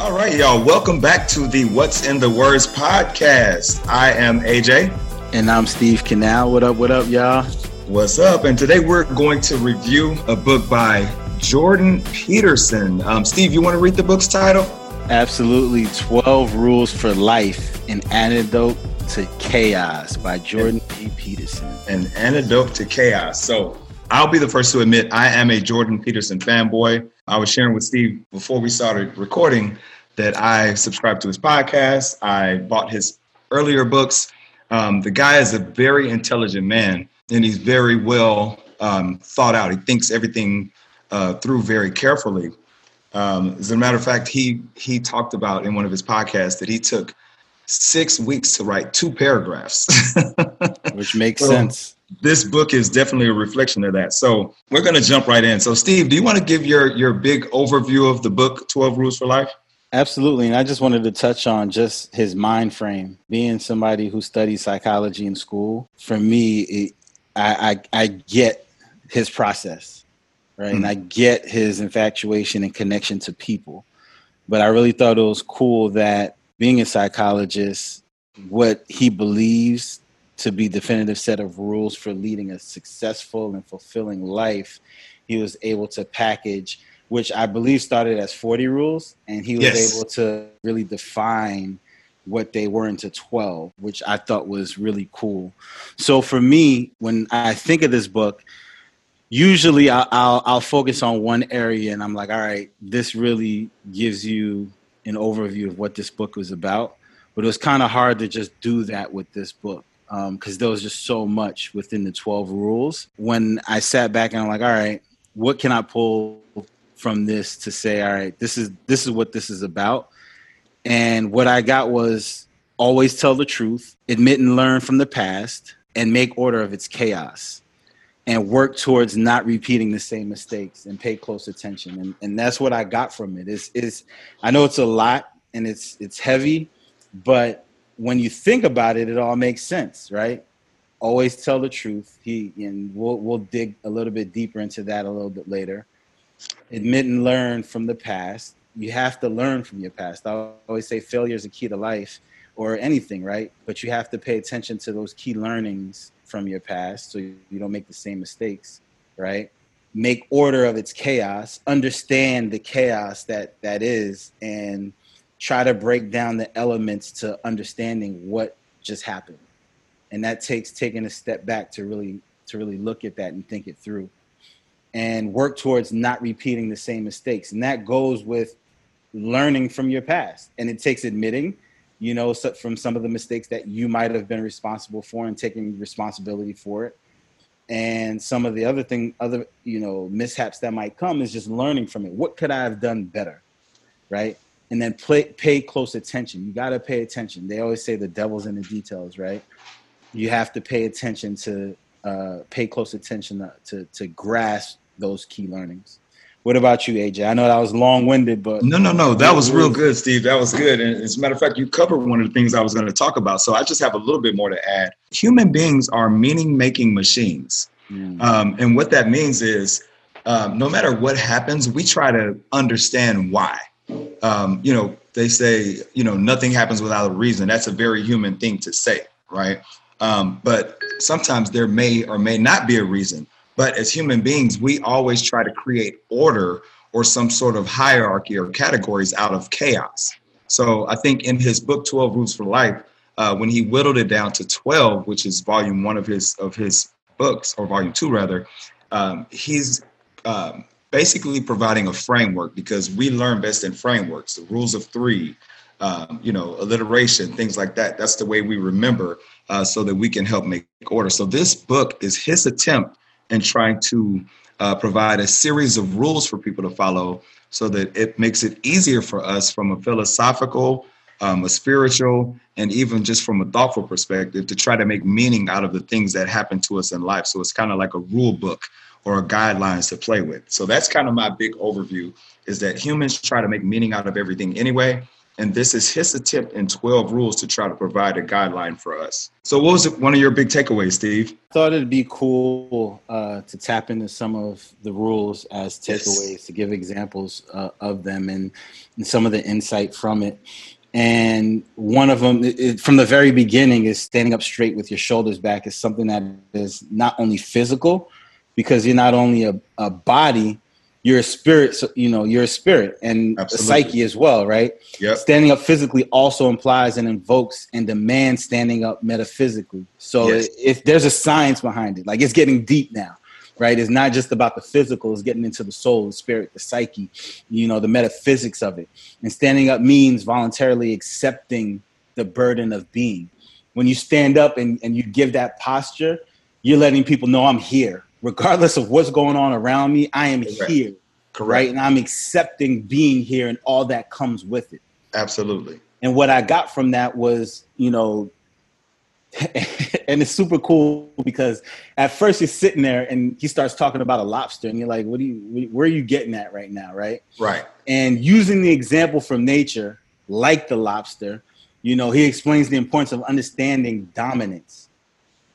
All right, y'all. Welcome back to the What's in the Words podcast. I am AJ. And I'm Steve Canal. What up, what up, y'all? What's up? And today we're going to review a book by Jordan Peterson. Um, Steve, you want to read the book's title? Absolutely. 12 Rules for Life An Antidote to Chaos by Jordan P. Peterson. An Antidote to Chaos. So I'll be the first to admit I am a Jordan Peterson fanboy. I was sharing with Steve before we started recording that I subscribe to his podcast. I bought his earlier books. Um, the guy is a very intelligent man and he's very well um, thought out. He thinks everything uh, through very carefully. Um, as a matter of fact, he he talked about in one of his podcasts that he took six weeks to write two paragraphs, which makes so, sense this book is definitely a reflection of that. So we're going to jump right in. So, Steve, do you want to give your your big overview of the book, Twelve Rules for Life? Absolutely, and I just wanted to touch on just his mind frame. Being somebody who studied psychology in school, for me, it, I, I, I get his process, right, mm-hmm. and I get his infatuation and connection to people. But I really thought it was cool that being a psychologist, what he believes to be definitive set of rules for leading a successful and fulfilling life he was able to package which i believe started as 40 rules and he was yes. able to really define what they were into 12 which i thought was really cool so for me when i think of this book usually I'll, I'll, I'll focus on one area and i'm like all right this really gives you an overview of what this book was about but it was kind of hard to just do that with this book because um, there was just so much within the 12 rules. When I sat back and I'm like, all right, what can I pull from this to say, all right, this is this is what this is about. And what I got was always tell the truth, admit and learn from the past, and make order of its chaos. And work towards not repeating the same mistakes and pay close attention. And, and that's what I got from it. Is is I know it's a lot and it's it's heavy, but when you think about it, it all makes sense, right? Always tell the truth. He and we'll we'll dig a little bit deeper into that a little bit later. Admit and learn from the past. You have to learn from your past. I always say failure is a key to life or anything, right? But you have to pay attention to those key learnings from your past so you don't make the same mistakes, right? Make order of its chaos, understand the chaos that that is and try to break down the elements to understanding what just happened and that takes taking a step back to really to really look at that and think it through and work towards not repeating the same mistakes and that goes with learning from your past and it takes admitting you know from some of the mistakes that you might have been responsible for and taking responsibility for it and some of the other thing other you know mishaps that might come is just learning from it what could i have done better right and then play, pay close attention. You got to pay attention. They always say the devil's in the details, right? You have to pay attention to uh, pay close attention to, to, to grasp those key learnings. What about you, AJ? I know that was long winded, but no, no, no, that was real good, Steve. That was good. And as a matter of fact, you covered one of the things I was going to talk about. So I just have a little bit more to add. Human beings are meaning making machines. Mm. Um, and what that means is um, no matter what happens, we try to understand why um, you know, they say, you know, nothing happens without a reason. That's a very human thing to say, right? Um, but sometimes there may or may not be a reason. But as human beings, we always try to create order or some sort of hierarchy or categories out of chaos. So I think in his book, 12 Rules for Life, uh, when he whittled it down to 12, which is volume one of his of his books, or volume two rather, um, he's um, basically providing a framework because we learn best in frameworks, the rules of three, um, you know, alliteration, things like that. That's the way we remember uh, so that we can help make order. So this book is his attempt in trying to uh, provide a series of rules for people to follow so that it makes it easier for us from a philosophical, um, a spiritual, and even just from a thoughtful perspective to try to make meaning out of the things that happen to us in life. So it's kind of like a rule book or guidelines to play with. So that's kind of my big overview is that humans try to make meaning out of everything anyway. And this is his attempt in 12 rules to try to provide a guideline for us. So, what was one of your big takeaways, Steve? I thought it'd be cool uh, to tap into some of the rules as takeaways, yes. to give examples uh, of them and, and some of the insight from it. And one of them, it, from the very beginning, is standing up straight with your shoulders back is something that is not only physical, because you're not only a, a body, you're a spirit so, you know you're a spirit and Absolutely. a psyche as well right yep. standing up physically also implies and invokes and demands standing up metaphysically so yes. if there's a science behind it like it's getting deep now right it's not just about the physical it's getting into the soul the spirit the psyche you know the metaphysics of it and standing up means voluntarily accepting the burden of being when you stand up and, and you give that posture you're letting people know i'm here regardless of what's going on around me, I am Correct. here. Correct. Right. And I'm accepting being here and all that comes with it. Absolutely. And what I got from that was, you know, and it's super cool because at first you're sitting there and he starts talking about a lobster and you're like, what do you, where are you getting at right now? Right. Right. And using the example from nature, like the lobster, you know, he explains the importance of understanding dominance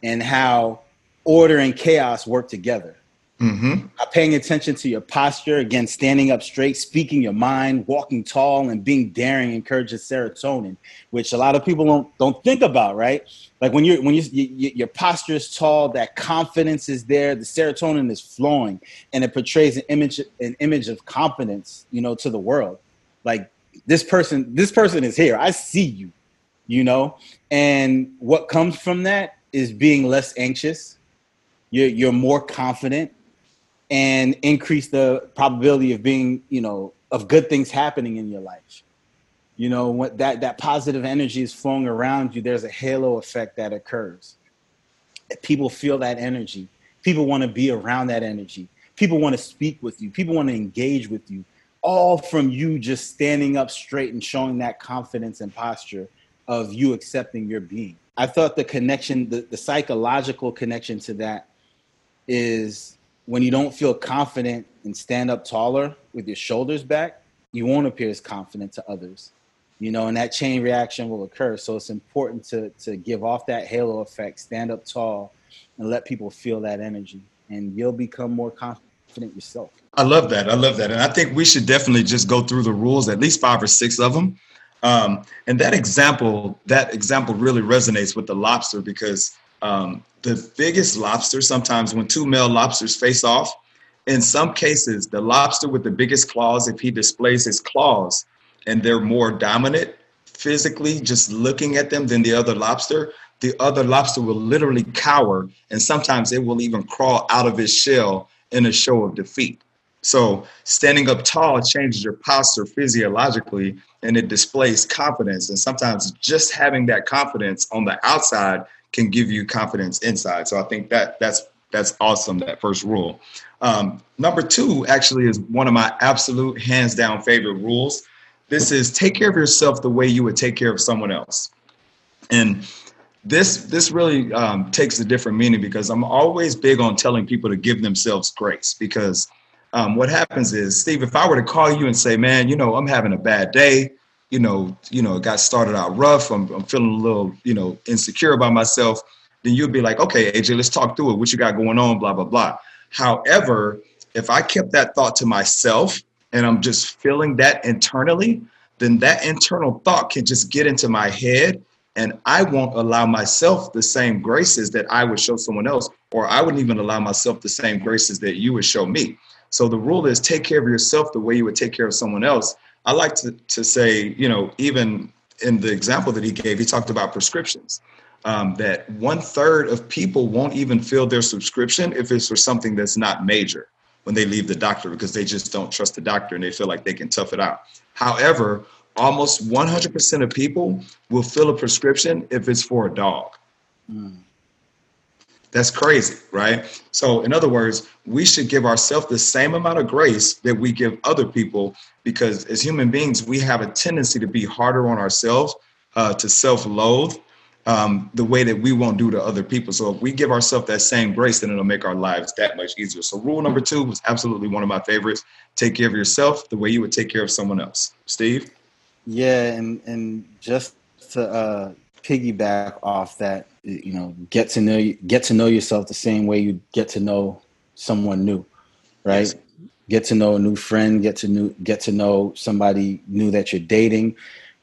and how order and chaos work together. Mm-hmm. paying attention to your posture, again, standing up straight, speaking your mind, walking tall, and being daring encourages serotonin, which a lot of people don't don't think about, right? Like when you're when you, you your posture is tall, that confidence is there, the serotonin is flowing, and it portrays an image an image of confidence, you know, to the world. Like this person, this person is here. I see you, you know, and what comes from that is being less anxious you're you're more confident and increase the probability of being you know of good things happening in your life. You know what that that positive energy is flowing around you there's a halo effect that occurs. People feel that energy. People want to be around that energy. People want to speak with you. People want to engage with you. All from you just standing up straight and showing that confidence and posture of you accepting your being. I thought the connection the, the psychological connection to that is when you don't feel confident and stand up taller with your shoulders back, you won't appear as confident to others. You know, and that chain reaction will occur. So it's important to to give off that halo effect, stand up tall, and let people feel that energy, and you'll become more confident yourself. I love that. I love that, and I think we should definitely just go through the rules, at least five or six of them. Um, and that example, that example really resonates with the lobster because um, the biggest lobster, sometimes when two male lobsters face off, in some cases, the lobster with the biggest claws, if he displays his claws and they're more dominant physically, just looking at them than the other lobster, the other lobster will literally cower and sometimes it will even crawl out of its shell in a show of defeat. So standing up tall changes your posture physiologically and it displays confidence. And sometimes just having that confidence on the outside can give you confidence inside. So I think that that's that's awesome. That first rule. Um, number two actually is one of my absolute hands down favorite rules. This is take care of yourself the way you would take care of someone else. And this this really um, takes a different meaning because I'm always big on telling people to give themselves grace because um, what happens is Steve, if I were to call you and say, man, you know, I'm having a bad day, you know, you know, it got started out rough. I'm, I'm feeling a little, you know, insecure about myself. Then you'll be like, okay, AJ, let's talk through it. What you got going on? Blah blah blah. However, if I kept that thought to myself and I'm just feeling that internally, then that internal thought can just get into my head and I won't allow myself the same graces that I would show someone else, or I wouldn't even allow myself the same graces that you would show me. So the rule is take care of yourself the way you would take care of someone else. I like to, to say, you know, even in the example that he gave, he talked about prescriptions. Um, that one third of people won't even fill their subscription if it's for something that's not major when they leave the doctor because they just don't trust the doctor and they feel like they can tough it out. However, almost 100% of people will fill a prescription if it's for a dog. Mm. That's crazy, right? So, in other words, we should give ourselves the same amount of grace that we give other people because as human beings, we have a tendency to be harder on ourselves, uh, to self loathe um, the way that we won't do to other people. So, if we give ourselves that same grace, then it'll make our lives that much easier. So, rule number two was absolutely one of my favorites take care of yourself the way you would take care of someone else. Steve? Yeah, and and just to uh, piggyback off that, you know, get to know get to know yourself the same way you get to know someone new, right? Yes. Get to know a new friend, get to new get to know somebody new that you're dating.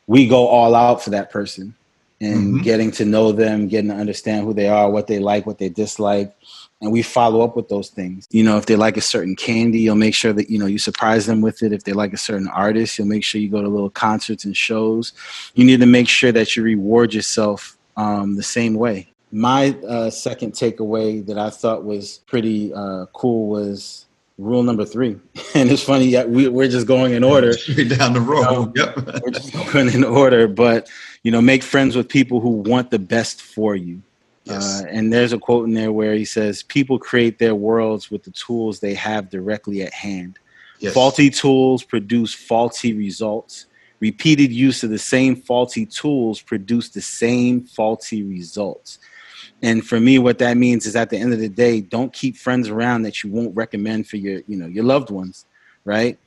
We go all out for that person and mm-hmm. getting to know them, getting to understand who they are, what they like, what they dislike, and we follow up with those things. You know, if they like a certain candy, you'll make sure that you know you surprise them with it. If they like a certain artist, you'll make sure you go to little concerts and shows. You need to make sure that you reward yourself um, the same way. My uh, second takeaway that I thought was pretty uh, cool was rule number three. And it's funny, yeah, we, we're just going in order. down the road. Yep. we're just going in order, but you know, make friends with people who want the best for you. Yes. Uh, and there's a quote in there where he says, People create their worlds with the tools they have directly at hand. Yes. Faulty tools produce faulty results. Repeated use of the same faulty tools produce the same faulty results. And for me, what that means is at the end of the day, don't keep friends around that you won't recommend for your, you know, your loved ones, right?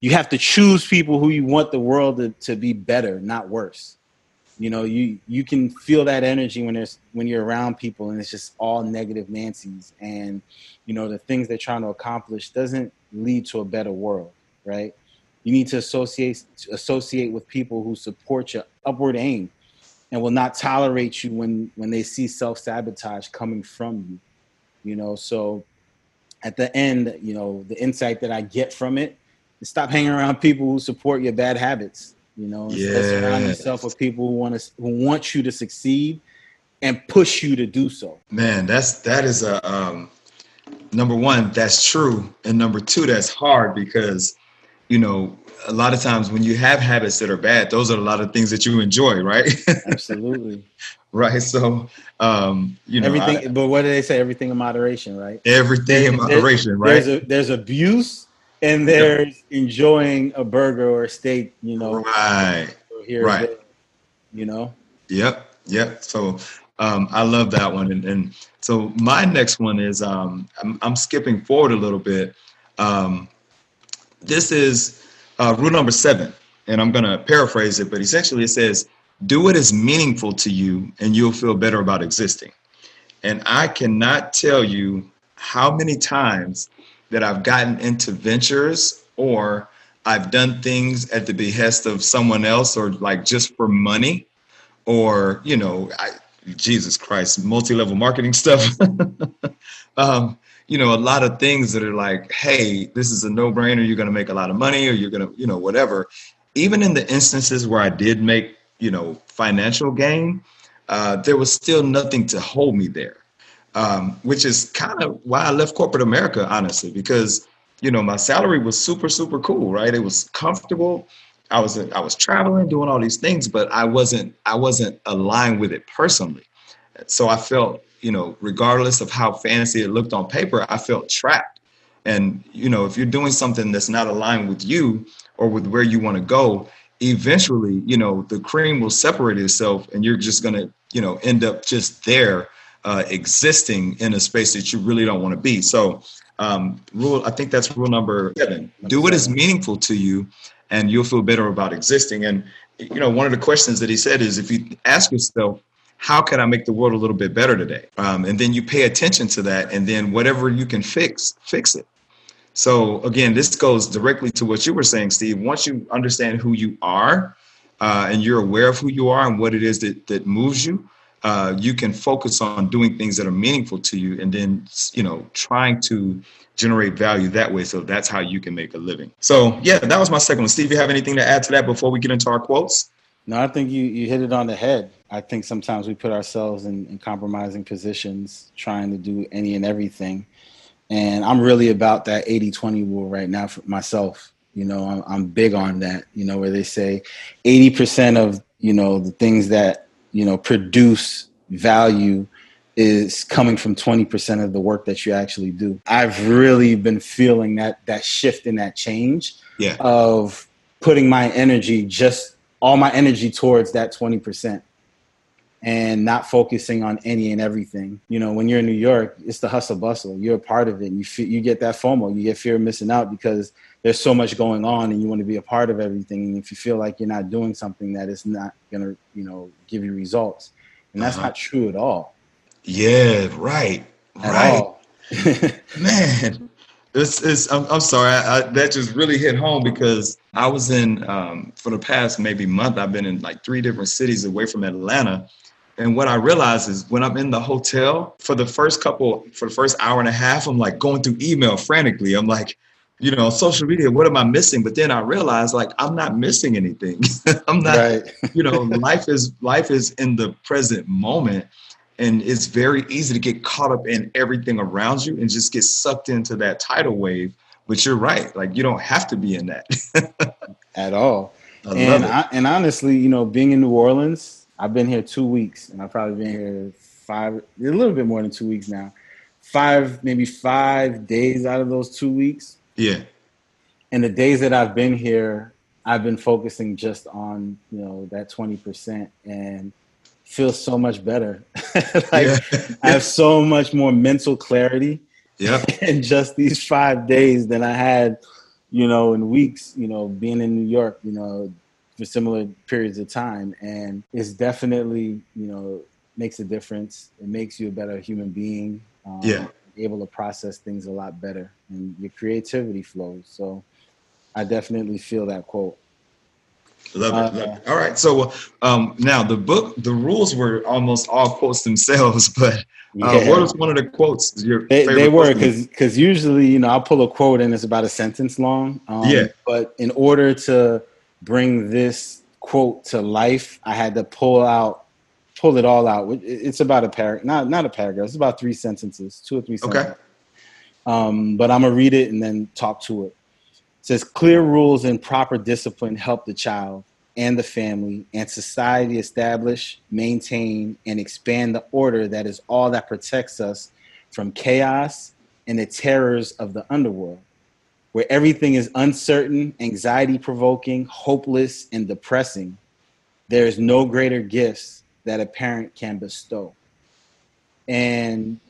You have to choose people who you want the world to, to be better, not worse you know you you can feel that energy when there's when you're around people and it's just all negative nancy's and you know the things they're trying to accomplish doesn't lead to a better world right you need to associate associate with people who support your upward aim and will not tolerate you when when they see self-sabotage coming from you you know so at the end you know the insight that i get from it is stop hanging around people who support your bad habits you know, yeah. surround yourself with people who want to who want you to succeed and push you to do so. Man, that's that is a um, number one. That's true, and number two, that's hard because you know a lot of times when you have habits that are bad, those are a lot of things that you enjoy, right? Absolutely. right. So, um, you know, everything. I, but what do they say? Everything in moderation, right? Everything in moderation, there's, right? There's, a, there's abuse and there's yep. enjoying a burger or a steak, you know. Right. Here right. There, you know. Yep. Yep. So um, I love that one, and, and so my next one is um, I'm, I'm, skipping forward a little bit. Um, this is uh, rule number seven, and I'm going to paraphrase it, but essentially it says, "Do what is meaningful to you, and you'll feel better about existing." And I cannot tell you how many times that I've gotten into ventures or I've done things at the behest of someone else or like just for money or, you know, I, Jesus Christ, multi-level marketing stuff. um, you know, a lot of things that are like, hey, this is a no-brainer. You're going to make a lot of money or you're going to, you know, whatever. Even in the instances where I did make, you know, financial gain, uh, there was still nothing to hold me there um, which is kind of why I left corporate America, honestly, because you know my salary was super super cool, right? It was comfortable. I was I was traveling, doing all these things, but I wasn't I wasn't aligned with it personally. So I felt, you know, regardless of how fancy it looked on paper, I felt trapped. And you know, if you're doing something that's not aligned with you or with where you want to go, eventually, you know, the cream will separate itself, and you're just gonna, you know, end up just there uh, existing in a space that you really don't want to be. So, um, rule I think that's rule number seven. Do what is meaningful to you, and you'll feel better about existing. And you know, one of the questions that he said is, if you ask yourself, how can I make the world a little bit better today? Um, and then you pay attention to that, and then whatever you can fix, fix it. So again, this goes directly to what you were saying, Steve. Once you understand who you are, uh, and you're aware of who you are and what it is that that moves you, uh, you can focus on doing things that are meaningful to you and then you know trying to generate value that way so that's how you can make a living so yeah that was my second one steve you have anything to add to that before we get into our quotes no i think you, you hit it on the head i think sometimes we put ourselves in, in compromising positions trying to do any and everything and i'm really about that 80-20 rule right now for myself you know I'm, I'm big on that you know where they say 80% of you know the things that you know produce value is coming from 20% of the work that you actually do. I've really been feeling that that shift in that change yeah. of putting my energy just all my energy towards that 20%. And not focusing on any and everything. You know, when you're in New York, it's the hustle bustle. You're a part of it. And you feel, you get that FOMO. You get fear of missing out because there's so much going on, and you want to be a part of everything. And if you feel like you're not doing something that is not gonna, you know, give you results, and that's uh-huh. not true at all. Yeah, right, at right, man. It's, it's I'm, I'm sorry. I, I, that just really hit home because I was in um, for the past maybe month. I've been in like three different cities away from Atlanta, and what I realize is when I'm in the hotel for the first couple, for the first hour and a half, I'm like going through email frantically. I'm like, you know, social media, what am I missing? But then I realize like I'm not missing anything. I'm not, right. you know, life is life is in the present moment. And it's very easy to get caught up in everything around you and just get sucked into that tidal wave. But you're right, like you don't have to be in that at all. I and I, and honestly, you know, being in New Orleans, I've been here two weeks, and I've probably been here five, a little bit more than two weeks now. Five, maybe five days out of those two weeks. Yeah. And the days that I've been here, I've been focusing just on you know that twenty percent, and feel so much better. like yeah. I have so much more mental clarity. Yeah. in just these five days than I had, you know, in weeks. You know, being in New York, you know, for similar periods of time and it's definitely you know makes a difference it makes you a better human being um, yeah able to process things a lot better and your creativity flows so i definitely feel that quote Love it. Uh, love it. All right. So um, now the book, the rules were almost all quotes themselves, but uh, yeah. what was one of the quotes? Your they, they were because because usually you know I'll pull a quote and it's about a sentence long. Um, yeah. But in order to bring this quote to life, I had to pull out, pull it all out. It's about a paragraph, not not a paragraph. It's about three sentences, two or three sentences. Okay. Um, but I'm gonna read it and then talk to it. It says clear rules and proper discipline help the child and the family and society establish, maintain, and expand the order that is all that protects us from chaos and the terrors of the underworld where everything is uncertain, anxiety provoking, hopeless, and depressing, there is no greater gifts that a parent can bestow. And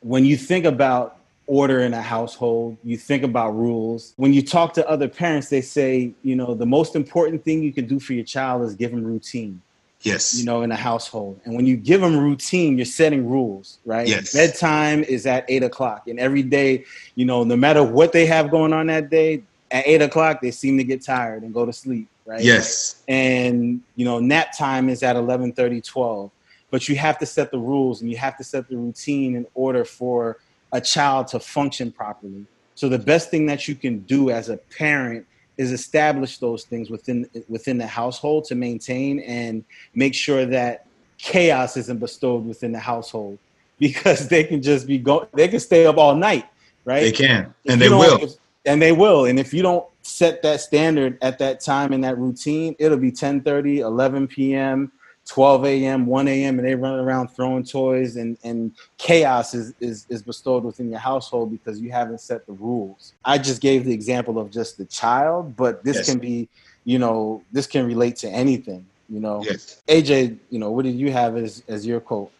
when you think about order in a household, you think about rules. When you talk to other parents, they say, you know, the most important thing you can do for your child is give them routine. Yes. You know, in a household. And when you give them routine, you're setting rules, right? Yes. Bedtime is at eight o'clock. And every day, you know, no matter what they have going on that day, at eight o'clock, they seem to get tired and go to sleep, right? Yes. And, you know, nap time is at 11 30, 12. But you have to set the rules and you have to set the routine in order for a child to function properly. So the best thing that you can do as a parent is establish those things within within the household to maintain and make sure that chaos isn't bestowed within the household because they can just be go they can stay up all night right? They can and they will. if, and they will. And if you don't set that standard at that time in that routine it'll be 10 30 11 p.m 12 a.m., 1 a.m., and they run around throwing toys, and, and chaos is, is, is bestowed within your household because you haven't set the rules. I just gave the example of just the child, but this yes. can be, you know, this can relate to anything, you know. Yes. AJ, you know, what did you have as, as your quote?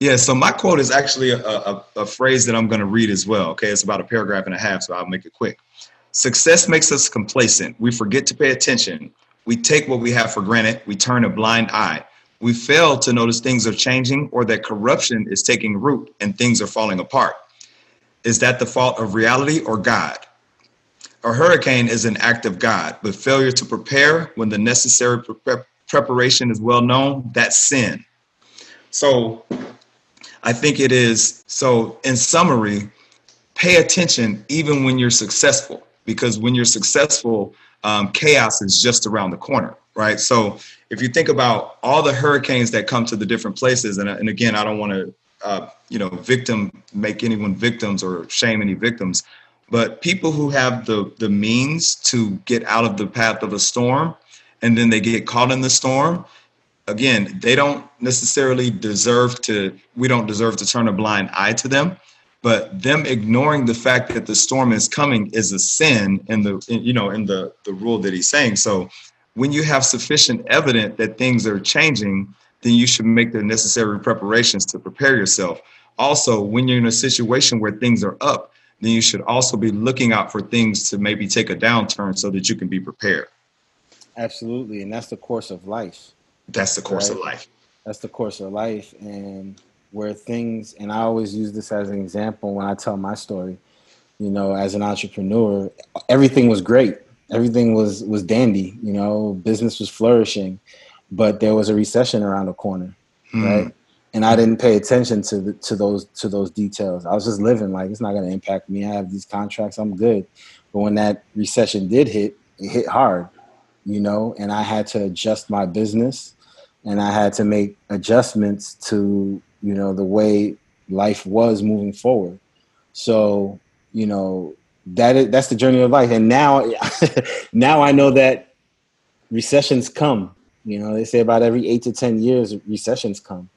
Yeah, so my quote is actually a, a, a phrase that I'm going to read as well. Okay, it's about a paragraph and a half, so I'll make it quick. Success makes us complacent. We forget to pay attention. We take what we have for granted. We turn a blind eye we fail to notice things are changing or that corruption is taking root and things are falling apart. Is that the fault of reality or God? A hurricane is an act of God, but failure to prepare when the necessary pre- preparation is well known, that's sin. So I think it is. So, in summary, pay attention even when you're successful, because when you're successful, um, chaos is just around the corner right? So if you think about all the hurricanes that come to the different places, and, and again, I don't want to, uh, you know, victim make anyone victims or shame any victims, but people who have the the means to get out of the path of a storm, and then they get caught in the storm. Again, they don't necessarily deserve to. We don't deserve to turn a blind eye to them but them ignoring the fact that the storm is coming is a sin in the in, you know in the the rule that he's saying so when you have sufficient evidence that things are changing, then you should make the necessary preparations to prepare yourself. Also, when you're in a situation where things are up, then you should also be looking out for things to maybe take a downturn so that you can be prepared. Absolutely. And that's the course of life. That's the course right? of life. That's the course of life. And where things, and I always use this as an example when I tell my story, you know, as an entrepreneur, everything was great. Everything was was dandy, you know, business was flourishing, but there was a recession around the corner, mm. right? And I didn't pay attention to the, to those to those details. I was just living like it's not going to impact me. I have these contracts, I'm good. But when that recession did hit, it hit hard, you know, and I had to adjust my business and I had to make adjustments to you know the way life was moving forward so you know that is, that's the journey of life and now now i know that recessions come you know they say about every eight to ten years recessions come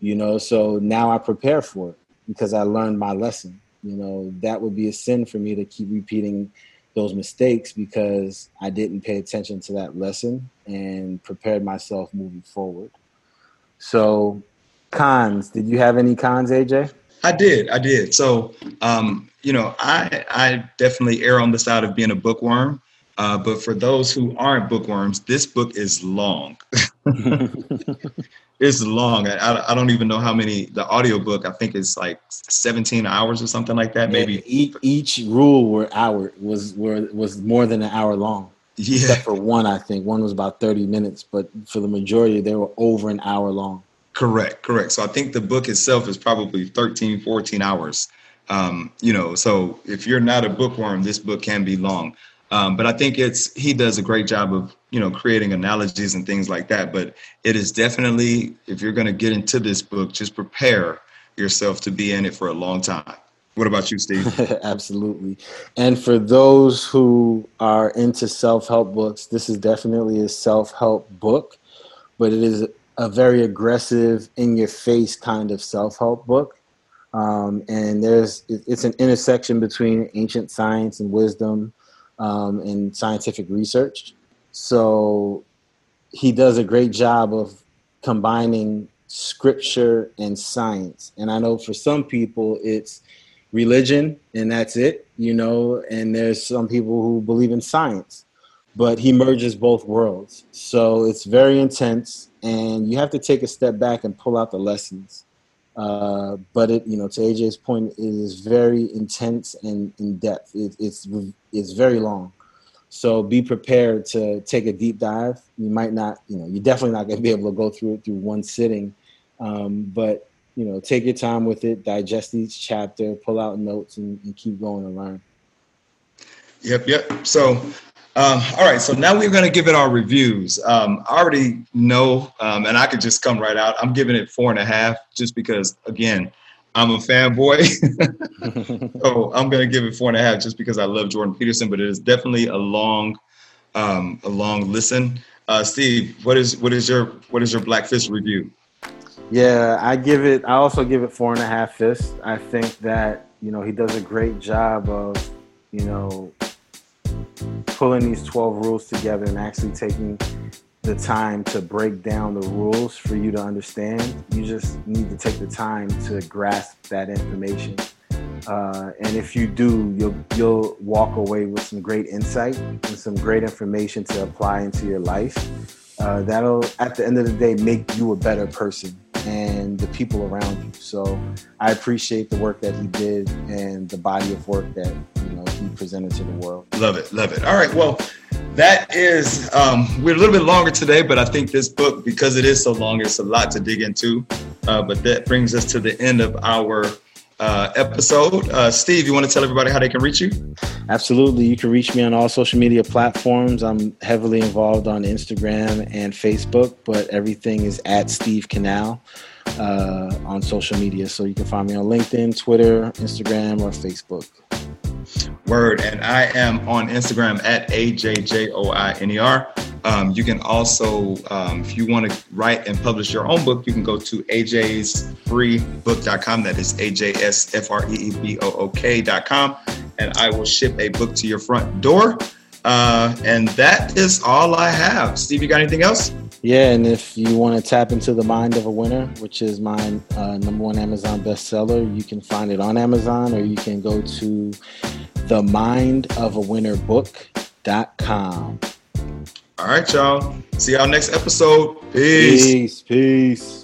you know so now i prepare for it because i learned my lesson you know that would be a sin for me to keep repeating those mistakes because i didn't pay attention to that lesson and prepared myself moving forward so cons. Did you have any cons, AJ? I did. I did. So, um, you know, I I definitely err on the side of being a bookworm. Uh, but for those who aren't bookworms, this book is long. it's long. I, I don't even know how many. The audiobook, I think, is like 17 hours or something like that. Maybe each, each rule were hour was were was more than an hour long. Yeah. Except for one, I think one was about 30 minutes, but for the majority, they were over an hour long. Correct, correct. So I think the book itself is probably 13, 14 hours. Um, you know, so if you're not a bookworm, this book can be long. Um, but I think it's he does a great job of you know creating analogies and things like that. But it is definitely if you're going to get into this book, just prepare yourself to be in it for a long time. What about you, Steve? Absolutely. And for those who are into self help books, this is definitely a self help book, but it is a very aggressive, in your face kind of self help book. Um, and there's it's an intersection between ancient science and wisdom um, and scientific research. So he does a great job of combining scripture and science. And I know for some people it's religion and that's it, you know, and there's some people who believe in science but he merges both worlds. So it's very intense, and you have to take a step back and pull out the lessons. Uh, but it, you know, to AJ's point, it is very intense and in depth. It, it's it's very long. So be prepared to take a deep dive. You might not, you know, you're definitely not going to be able to go through it through one sitting. Um, but you know, take your time with it, digest each chapter, pull out notes, and, and keep going and learn. Yep, yep. So um, all right, so now we're going to give it our reviews. Um, I already know, um, and I could just come right out. I'm giving it four and a half just because, again, I'm a fanboy. so I'm going to give it four and a half just because I love Jordan Peterson, but it is definitely a long, um, a long listen. Uh, Steve, what is what is your what is your Black Fist review? Yeah, I give it. I also give it four and a half fists. I think that you know he does a great job of you know pulling these 12 rules together and actually taking the time to break down the rules for you to understand. You just need to take the time to grasp that information. Uh, and if you do, you'll you'll walk away with some great insight and some great information to apply into your life. Uh, that'll, at the end of the day, make you a better person and the people around you. So I appreciate the work that he did and the body of work that you know he presented to the world. Love it, love it. All right, well, that is um, we're a little bit longer today, but I think this book because it is so long, it's a lot to dig into. Uh, but that brings us to the end of our uh, episode. Uh, Steve, you want to tell everybody how they can reach you? Absolutely. You can reach me on all social media platforms. I'm heavily involved on Instagram and Facebook, but everything is at Steve Canal uh, on social media. So you can find me on LinkedIn, Twitter, Instagram, or Facebook. Word. And I am on Instagram at AJJOINER. Um, you can also, um, if you want to write and publish your own book, you can go to ajsfreebook.com. That is ajsfreebook.com. And I will ship a book to your front door. Uh, and that is all I have. Steve, you got anything else? Yeah, and if you want to tap into the mind of a winner, which is my uh, number one Amazon bestseller, you can find it on Amazon or you can go to the mindofawinnerbook.com. All right, y'all. See y'all next episode. Peace. Peace. Peace.